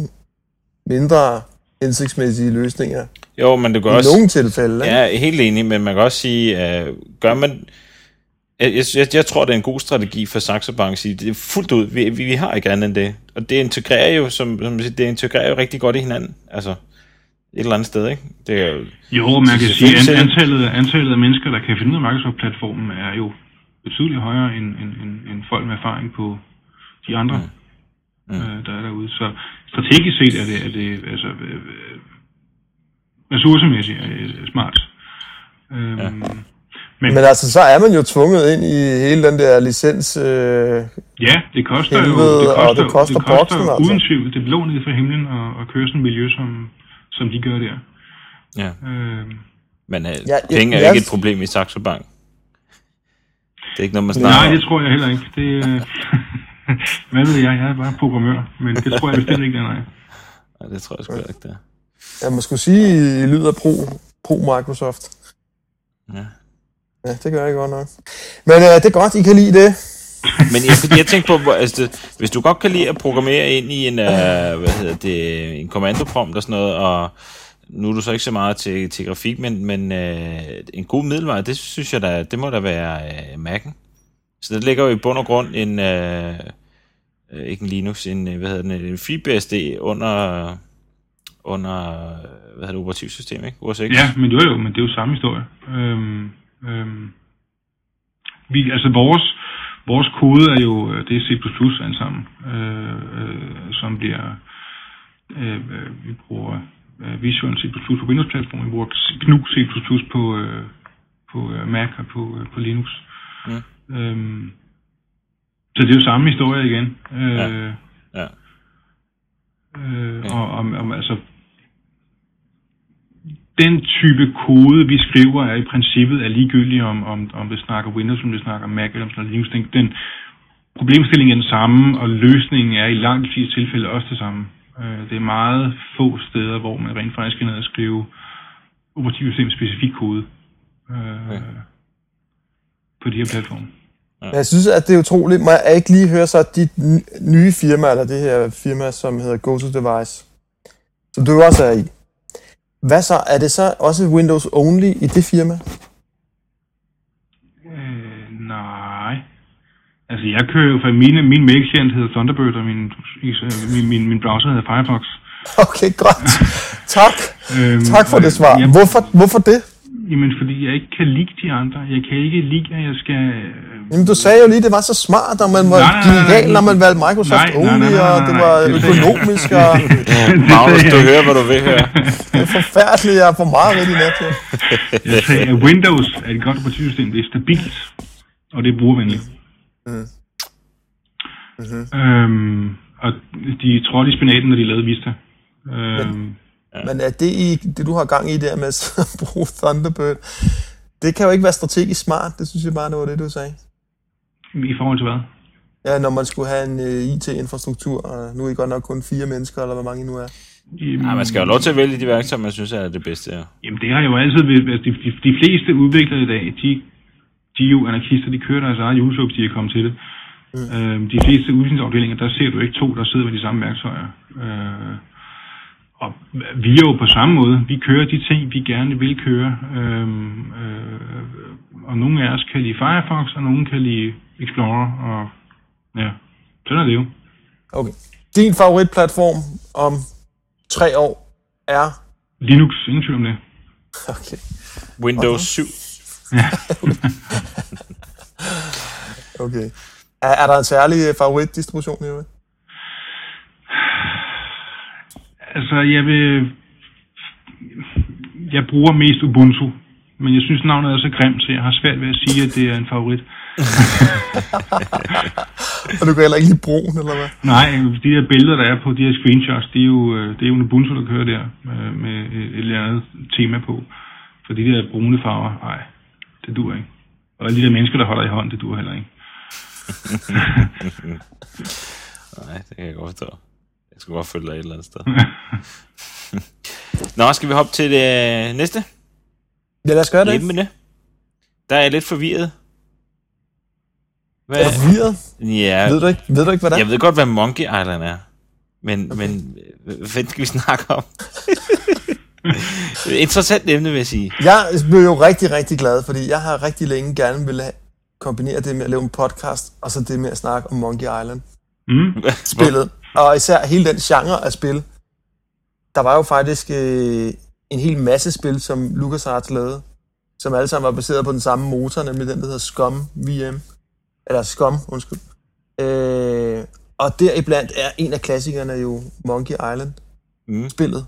mindre hensigtsmæssige løsninger. Jo, men det I også... nogle tilfælde, ikke? Ja, helt enig, men man kan også sige, uh, gør man... Jeg, jeg, jeg tror, det er en god strategi for Saxo Bank at sige, det er fuldt ud, vi, vi, vi har ikke andet end det. Og det integrerer jo, som, som siger, det integrerer jo rigtig godt i hinanden. Altså, et eller andet sted, ikke? Det er jo, Jo, man kan sige, at antallet, antallet af mennesker, der kan finde ud af Microsoft-platformen, er jo betydeligt højere end, end, end, end folk med erfaring på de andre, mm. Øh, der er derude. Så strategisk set er det, er det altså, øh, øh, ressourcemæssigt er det smart. Øhm, Ja. Men, Men altså, så er man jo tvunget ind i hele den der licens... Øh, ja, det koster jo helvede, det og koster, det koster det koster boksen, altså. uden tvivl. Det blå ned fra himlen at, at køre sådan et miljø, som, som de gør der. ja. Øhm, Men uh, Ja, ja, jeg- penge er jeg- ikke et problem i Saxo Bank. Det er ikke noget, man snakker Nej, det tror jeg heller ikke. Det, øh, hvad ved jeg? Jeg er bare programmør, men det tror jeg bestemt ikke, det er nej. Nej, det tror jeg sgu ikke, det er. jeg må skulle sige, I lyder pro, pro Microsoft. Ja. Ja, det gør jeg godt nok. Men øh, det er godt, I kan lide det. Men jeg, jeg tænker på, hvor- altså, det, hvis du godt kan lide at programmere ind i en, uh, hvad hedder det, en kommandoprompt og sådan noget, og nu er du så ikke så meget til, til grafik, men, men uh, en god middelvej, det synes jeg da, det må da være uh, Mac'en. Så det ligger jo i bund og grund en, uh, uh, ikke en Linux, en, uh, hvad hedder den, en FreeBSD under, under, hvad hedder det, operativsystem, ikke? OS X. Ja, men jo jo, men det er jo samme historie. Øhm, øhm, vi, altså vores, vores kode er jo, øh, det er C++ alt sammen, øh, øh, som bliver, øh, øh, vi bruger øh, Visual C++ på Windows-platformen, vi bruger GNU C++ på, øh, på Mac og på, øh, på Linux. Mm. Øhm, så det er jo samme historie igen. Øh, Ja. Ja. Øh, og om, om, altså, den type kode, vi skriver, er i princippet er ligegyldig om, om, om vi snakker Windows, om vi snakker Mac eller om vi snakker Linux. Den, den problemstillingen er den samme, og løsningen er i langt de fleste tilfælde også det samme. Øh, det er meget få steder, hvor man rent faktisk kan ned og skrive operativsystem specifik kode øh, Ja. på de her platforme. Men jeg synes, at det er utroligt. Må jeg ikke lige høre så dit n- nye firma, eller det her firma, som hedder GoToDevice, som du også er i. Hvad så? Er det så også Windows Only i det firma? Øh, nej. Altså, jeg kører jo for mine, min mailklient hedder Thunderbird, og min, min, min, min browser hedder Firefox. Okay, godt. tak. Øhm, Tak for det svar. Ja, Hvorfor, hvorfor det? Jamen, fordi jeg ikke kan lide de andre. Jeg kan ikke lide, at jeg skal... øh, Jamen, du sagde jo lige, at det var så smart, og man var Nej, nej, nej, genial, nej. når man valgte Microsoft Nej, nej, nej, Only, nej, nej, og det nej. var Det sagde jeg. økonomisk, og Magnus, du hører, hvad du vil høre. det er forfærdeligt. Jeg får meget ved i nat. jo. Jeg sagde, at Windows er et godt operativsystem. Det er stabilt, og det er brugervenligt. Mm. Mhm. Øhm, og de trådte i spinaten, når de lavede Vista. Øhm, Men er det, i, det, du har gang i der med at bruge Thunderbird, det kan jo ikke være strategisk smart. Det synes jeg bare, det var det, du sagde. I forhold til hvad? Ja, når man skulle have en uh, IT-infrastruktur, og nu er I godt nok kun fire mennesker, eller hvor mange I nu er. Jamen, Ja, man skal jo have lov til at vælge de værktøjer, man synes er det bedste. Ja. Jamen det har jo altid været, altså de, de, de fleste udviklere i dag, de, de er jo anarkister, de kører deres eget YouTube, de er kommet til det. Mm. Øhm, de fleste udviklingsafdelinger, der ser du ikke to, der sidder med de samme værktøjer. Øh, og vi er jo på samme måde. Vi kører de ting, vi gerne vil køre. Øhm, øh, og nogle af os kan lide Firefox, og nogle kan lide Explorer. Og ja, sådan er det jo. Okay. Din favoritplatform om tre år er... Linux, ingen tvivl om det. Okay. Windows 7. Okay. Er, er der en særlig favoritdistribution i øvrigt? Altså, jeg vil... Jeg bruger mest Ubuntu, men jeg synes, navnet er så grimt, så jeg har svært ved at sige, at det er en favorit. Og du kan heller ikke lide broen, eller hvad? Nej, de her billeder, der er på de her screenshots, det er jo, øh, det er jo en Ubuntu, der kører der, øh, med et eller andet tema på. For de der brune farver, nej, det dur ikke. Og alle de der mennesker, der holder i hånd, det dur heller ikke. Nej, det kan jeg godt forstå. Jeg skulle godt følge dig et eller andet sted. Nå, skal vi hoppe til det næste? Ja, lad os gøre det. Hjemme Der er jeg lidt forvirret. Hvad? Er du forvirret? Ja, Ved du ikke, ved du ikke hvad det er? jeg ved godt, hvad Monkey Island er. Men, okay. men hvad fanden skal vi snakke om? Interessant emne, vil jeg sige. Jeg blev jo rigtig, rigtig glad, fordi jeg har rigtig længe gerne ville have kombinere det med at lave en podcast, og så det med at snakke om Monkey Island. Mm. Spillet. Og især hele den genre af spil. Der var jo faktisk øh, en hel masse spil, som LucasArts lavede, som alle sammen var baseret på den samme motor, nemlig den, der hedder SCUM VM. Eller SCUM, undskyld. Øh, og deriblandt er en af klassikerne jo Monkey Island-spillet.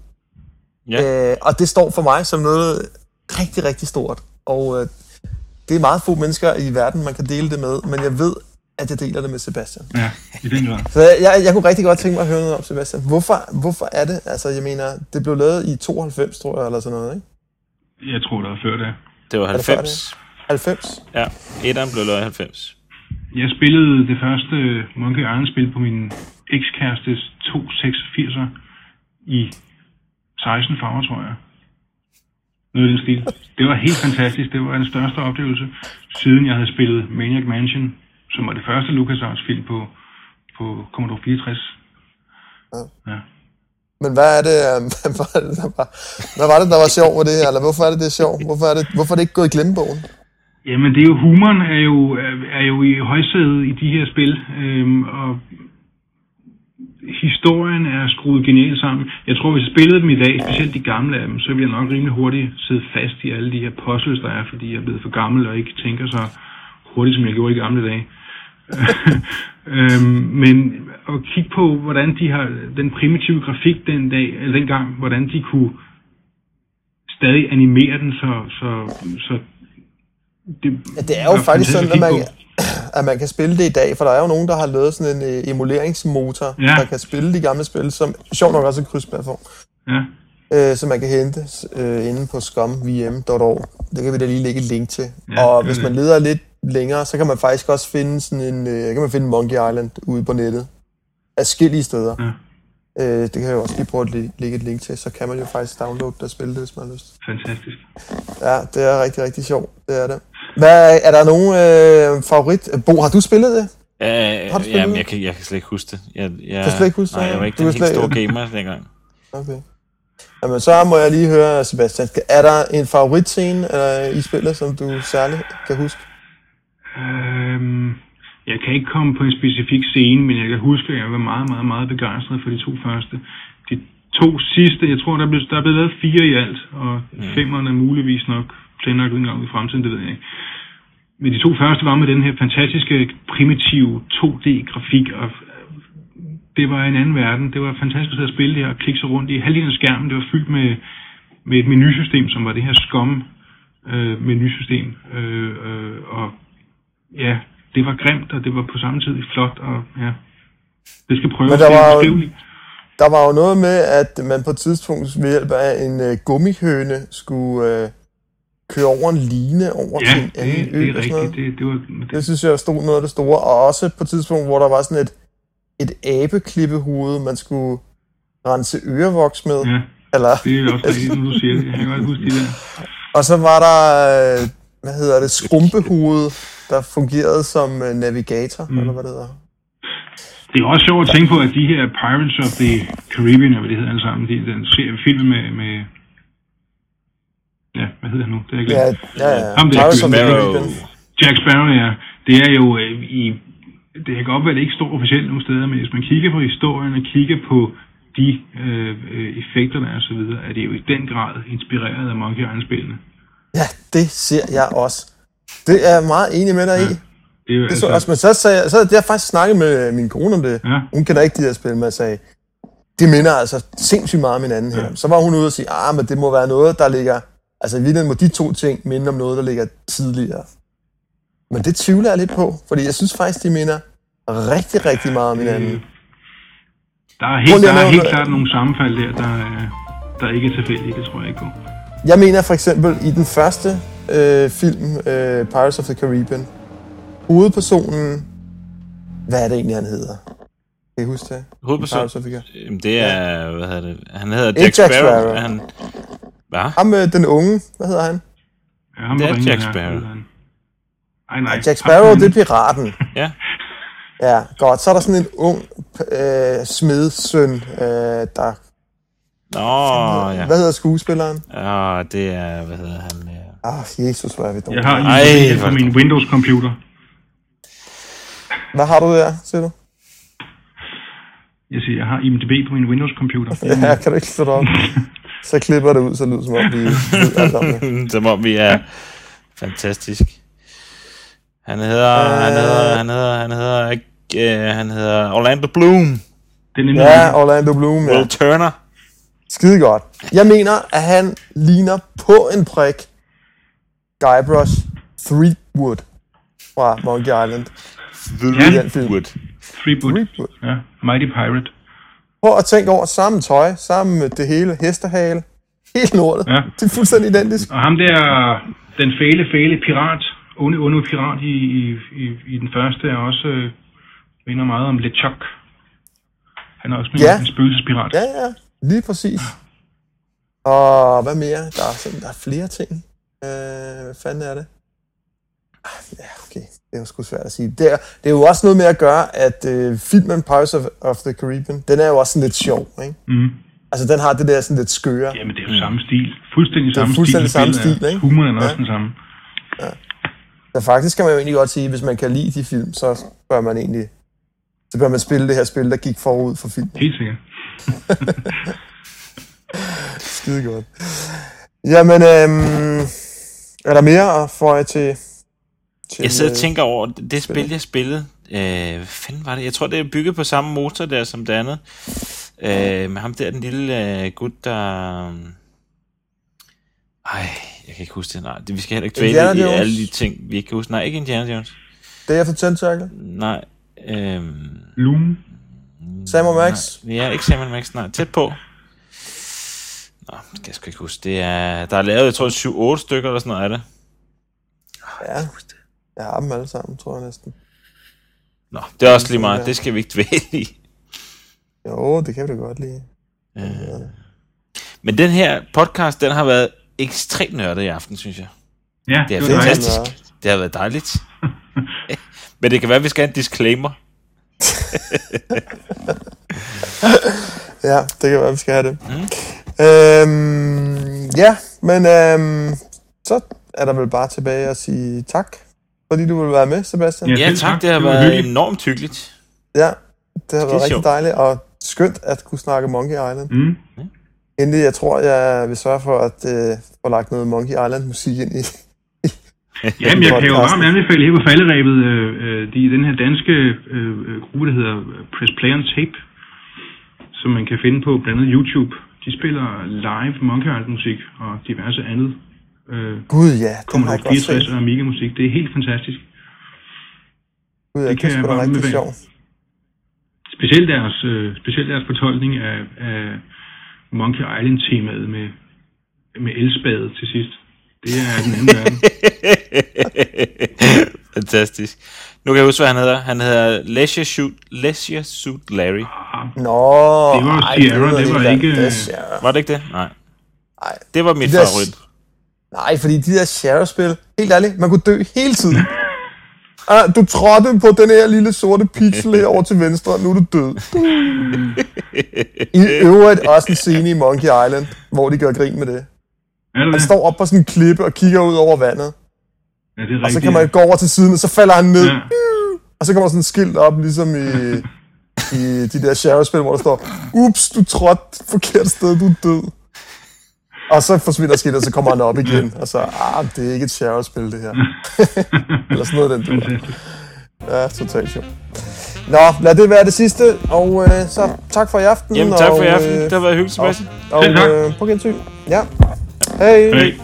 Mm. Ja. Øh, og det står for mig som noget rigtig, rigtig stort. Og øh, det er meget få mennesker i verden, man kan dele det med, men jeg ved, at jeg deler det med Sebastian. Ja, i den grad. Så jeg, jeg, jeg kunne rigtig godt tænke mig at høre noget om Sebastian. Hvorfor, hvorfor er det? Altså, jeg mener, det blev lavet i 92, tror jeg, eller sådan noget, ikke? Jeg tror, der er før det. Det var Er det før 90. 90? Ja, etteren blev lavet i 90. Jeg spillede det første Monkey Island-spil på min ekskærestes 286'er i 16 farver, tror jeg. Noget i den stil. Det var helt fantastisk. Det var den største oplevelse, siden jeg havde spillet Maniac Mansion, som var det første LucasArts-film på, på Commodore 64. Ja. Men hvad er det, øh, hvad var det, der var, hvad var det, der var sjovt ved det her? Eller hvorfor er det, det er sjovt? Hvorfor er det, hvorfor er det ikke gået i glemmebogen? Jamen, det er jo, humoren er jo, er, er jo i højsædet i de her spil, øhm, og historien er skruet genialt sammen. Jeg tror, hvis jeg spillede dem i dag, specielt de gamle af dem, så ville jeg nok rimelig hurtigt sidde fast i alle de her puzzles, der er, fordi jeg er blevet for gammel og ikke tænker så hurtigt, som jeg gjorde i gamle dage. øhm, men at kigge på, hvordan de har den primitive grafik den dag, eller dengang, hvordan de kunne stadig animere den, så, så, så det, Ja, det er jo faktisk sådan, at man, at man kan spille det i dag, for der er jo nogen, der har lavet sådan en øh, emuleringsmotor, Ja. der kan spille de gamle spil, som sjovt nok også er krydsplatform, Ja. øh, som man kan hente øh, inde på scumvm.org. Det kan vi da lige lægge et link til. Ja, og hvis man leder lidt længere, så kan man faktisk også finde sådan en, øh, kan man finde Monkey Island ude på nettet. Afskillige steder. Ja. Øh, det kan jeg jo også lige prøve at læ- lægge et link til, så kan man jo faktisk downloade det og spille det, hvis man har lyst. Fantastisk. Ja, det er rigtig, rigtig sjovt. Det er det. Hvad, er der nogen øh, favorit? Bo, har du spillet det? Øh, Har du spillet jamen, det? jeg kan, jeg kan slet ikke huske det. Jeg, jeg, Kan slet ikke huske det? Nej, jeg var ikke Du den helt slet- store gamer dengang. Okay. Jamen, så må jeg lige høre, Sebastian. Er der en favoritscene øh, i spillet, som du særligt kan huske? Øhm, jeg kan ikke komme på en specifik scene, men jeg kan huske, at jeg var meget, meget, meget begejstret for de to første. De to sidste, jeg tror, der er blevet, der er blevet lavet fire i alt, og mm. femmerne er muligvis nok planlagt en gang i fremtiden, det ved jeg ikke. Men de to første var med den her fantastiske, primitive 2D-grafik, og det var en anden verden. Det var fantastisk at spille det her og klikke sig rundt i. Halvdelen af skærmen, det var fyldt med, med et menusystem, som var det her SCOM øh, menusystem. Øh, øh, og ja, det var grimt, og det var på samme tid flot, og ja, det skal prøve Men der var jo-. Der var jo noget med, at man på et tidspunkt ved hjælp af en øh, gummihøne skulle øh, køre over en line over Ja, til en det, anden ø. det er rigtigt. Det, det var, det, Det synes jeg stod noget af det store. Og også på et tidspunkt, hvor der var sådan et, et abeklippehode, man skulle rense ørevoks med. ja, Eller, det er også rigtigt, når du siger det. Jeg kan godt huske det der. og så var der, øh, hvad hedder det, skrumpehoved, der fungerede som øh, navigator, mm. eller hvad det hedder. Det er også sjovt at tænke på, at de her Pirates of the Caribbean, eller hvad det hedder alle sammen, de, den serie, film med, med, ja, hvad hedder han nu? Det er jeg Ja, ja, ja. Ham der Pirates the Sparrow. Jack Sparrow, ja. Det er jo øh, i... Det kan godt være, at det ikke står officielt nogle steder, men hvis man kigger på historien og kigger på de øh, øh, effekter, der er og så videre, er det jo i den grad inspireret af Monkey Island-spillene. Ja, det ser jeg også. Det er jeg meget enig med dig i. Det Det så jeg også, men så, sagde så havde jeg faktisk snakket med min kone om det. Ja. Hun kender ikke de her spil, men jeg sagde, det minder altså sindssygt meget om hinanden her. Ja. Så var hun ude og sige, ah, men det må være noget, der ligger... Altså i virkeligheden må de to ting minde om noget, der ligger tidligere. Men det tvivler jeg lidt på, fordi jeg synes faktisk, de minder rigtig, rigtig meget om hinanden. Der er helt, der er helt klart nogle sammenfald der, der, er- der ikke er tilfældige, det tror jeg ikke på. Jeg mener for eksempel i den første øh, film, øh, Pirates of the Caribbean, hovedpersonen, hvad er det egentlig, han hedder? Kan I huske det? Hovedperson. Pirates of the Caribbean. Jamen, det er, hvad hedder det? Han hedder Jack Jack Sparrow. Sparrow. Han, hvad? Ham med den unge, hvad hedder han? Ja, ham Det er Jack Sparrow. Ej, nej. Jack Sparrow, det er piraten. Ja. Ja, godt. Så er der sådan en ung øh, smedsøn, øh, der... Nå, ja. Hvad hedder skuespilleren? Ja, det er, hvad hedder han? Ja. Ah, Jesus, hvor er vi Jeg dårlige. har Ej, IMDb hvor på er det min Windows-computer. Hvad har du der, siger du? Jeg siger, jeg har IMDb på min Windows-computer. Ja, kan du ikke få det op? Så klipper det ud, så det lyder som om, vi det. Som om vi er fantastisk. Han hedder, han hedder, han hedder, han hedder, ikke, øh, han hedder Orlando Bloom. Det er Ja, Orlando Bloom, ja. Will Turner. Skide godt. Jeg mener, at han ligner på en prik Guybrush Threepwood fra Monkey Island. The den film. Wood. Threepwood. Threepwood. Ja, Mighty Pirate. Prøv at tænke over samme tøj, sammen med det hele, hestehale, helt lortet. Ja. Det er fuldstændig identisk. Og ham der, den fæle, fæle pirat, onde, onde pirat i, i, i, i den første, er også øh, minder meget om LeChuck. Han er også ja. en spøgelsespirat. Ja, ja, lige præcis. Og hvad mere? Der er, sådan, der er flere ting. Øh, hvad fanden er det? Ah, Ja, okay. Det er jo sgu svært at sige. Det er, det er jo også noget med at gøre, at øh, filmen Pirates of, of the Caribbean, den er jo også sådan lidt sjov, ikke? Mm. Altså, den har det der sådan lidt skøre. Jamen, det er jo samme stil. Fuldstændig Det er samme fuldstændig stil. samme stil, ikke? Humoren er også Ja. den samme. Så faktisk kan man jo egentlig godt sige, hvis man kan lide de film, så bør man egentlig så bør man spille det her spil, der gik forud for filmen. Helt sikkert. Skide godt. Jamen, øhm, er der mere at få til, til Jeg sidder og øh, tænker over, det spil, jeg spillede, øh, hvad fanden var det? Jeg tror, det er bygget på samme motor der som det andet. Øh, med ham der, den lille øh, gut, der... Ej, jeg kan ikke huske det. Nej, det, vi skal heller ikke dvæle i Jones? alle de ting, vi ikke kan huske. Nej, ikke Indiana Jones. Day of the Tentacle? Nej. Øhm, Loom. Sam Max? Nej, ja, ikke Sam Max, nej. Tæt på. Nå, det kan jeg sgu ikke huske. Det er, der er lavet, jeg tror, 7-8 stykker eller sådan noget af det. Ja, jeg har dem alle sammen, tror jeg næsten. Nå, det er også lige meget. Det skal vi ikke dvæle i. Jo, det kan vi da godt lide. Men den her podcast, den har været ekstremt nørdet i aften, synes jeg. Ja, Det er fedt. dejligt. fantastisk. Det har været dejligt. Men det kan være, at vi skal have en disclaimer. Ja, det kan være, vi skal have det. Mm. Øhm, ja, men øhm, så er der vel bare tilbage at sige tak, fordi du vil være med, Sebastian. Ja. Ja, tak. Det har Det var været hyggeligt. enormt hyggeligt. Ja, det har været rigtig sjovt. dejligt og skønt at kunne snakke Monkey Island. Mm. Endelig, jeg tror, jeg vil sørge for at øh, få lagt noget Monkey Island musik ind i. Jamen, jeg kan jo varmt anbefale her på falderæbet, øh, øh, de, den her danske øh, øh, gruppe, der hedder Press Play on Tape, som man kan finde på blandt andet YouTube. De spiller live Monkey Island musik og diverse andet. Øh, Gud ja, det har jeg godt 64 set. og Amiga musik. Det er helt fantastisk. Gud ja, det det, kan er jeg varmt rigtig sjovt. Specielt deres, øh, specielt deres fortolkning af, af Monkey Island-temaet med, med elspade til sidst. Det er den anden verden. Fantastisk. Nu kan jeg huske, hvad han hedder. Han hedder Leisure Suit, Leisure Suit Larry. Nå, Det var ej, Sierra, noget det var ikke- Det Sierra. Var det ikke det? Nej. Nej. Det var mit Det der- favorit. Nej, fordi de der Sierra-spil, helt ærligt, man kunne dø hele tiden. Ah, du trådte på den her lille sorte pixel herovre til venstre, nu er du død. I øvrigt også en scene i Monkey Island, hvor de gør grin med det. det Han det? står op på sådan en klippe og kigger ud over vandet, Ja, det er og så rigtigt. kan man gå over til siden, og så falder han ned. Ja. Og så kommer sådan et skilt op, ligesom i, i de der Sierra-spil, hvor der står, ups, du trådte forkert sted, du er død. Og så forsvinder skiltet, og så kommer han op igen, og så, ah, det er ikke et Sierra-spil, det her. Eller sådan noget, den du. Ja, totalt sjovt. Nå, lad det være det sidste, og øh, så tak for i aften. Jamen, tak for i og, aften. øh, Det har været hyggeligt, Sebastian. Og tak. øh, på gensyn. Ja. Hej. Hej.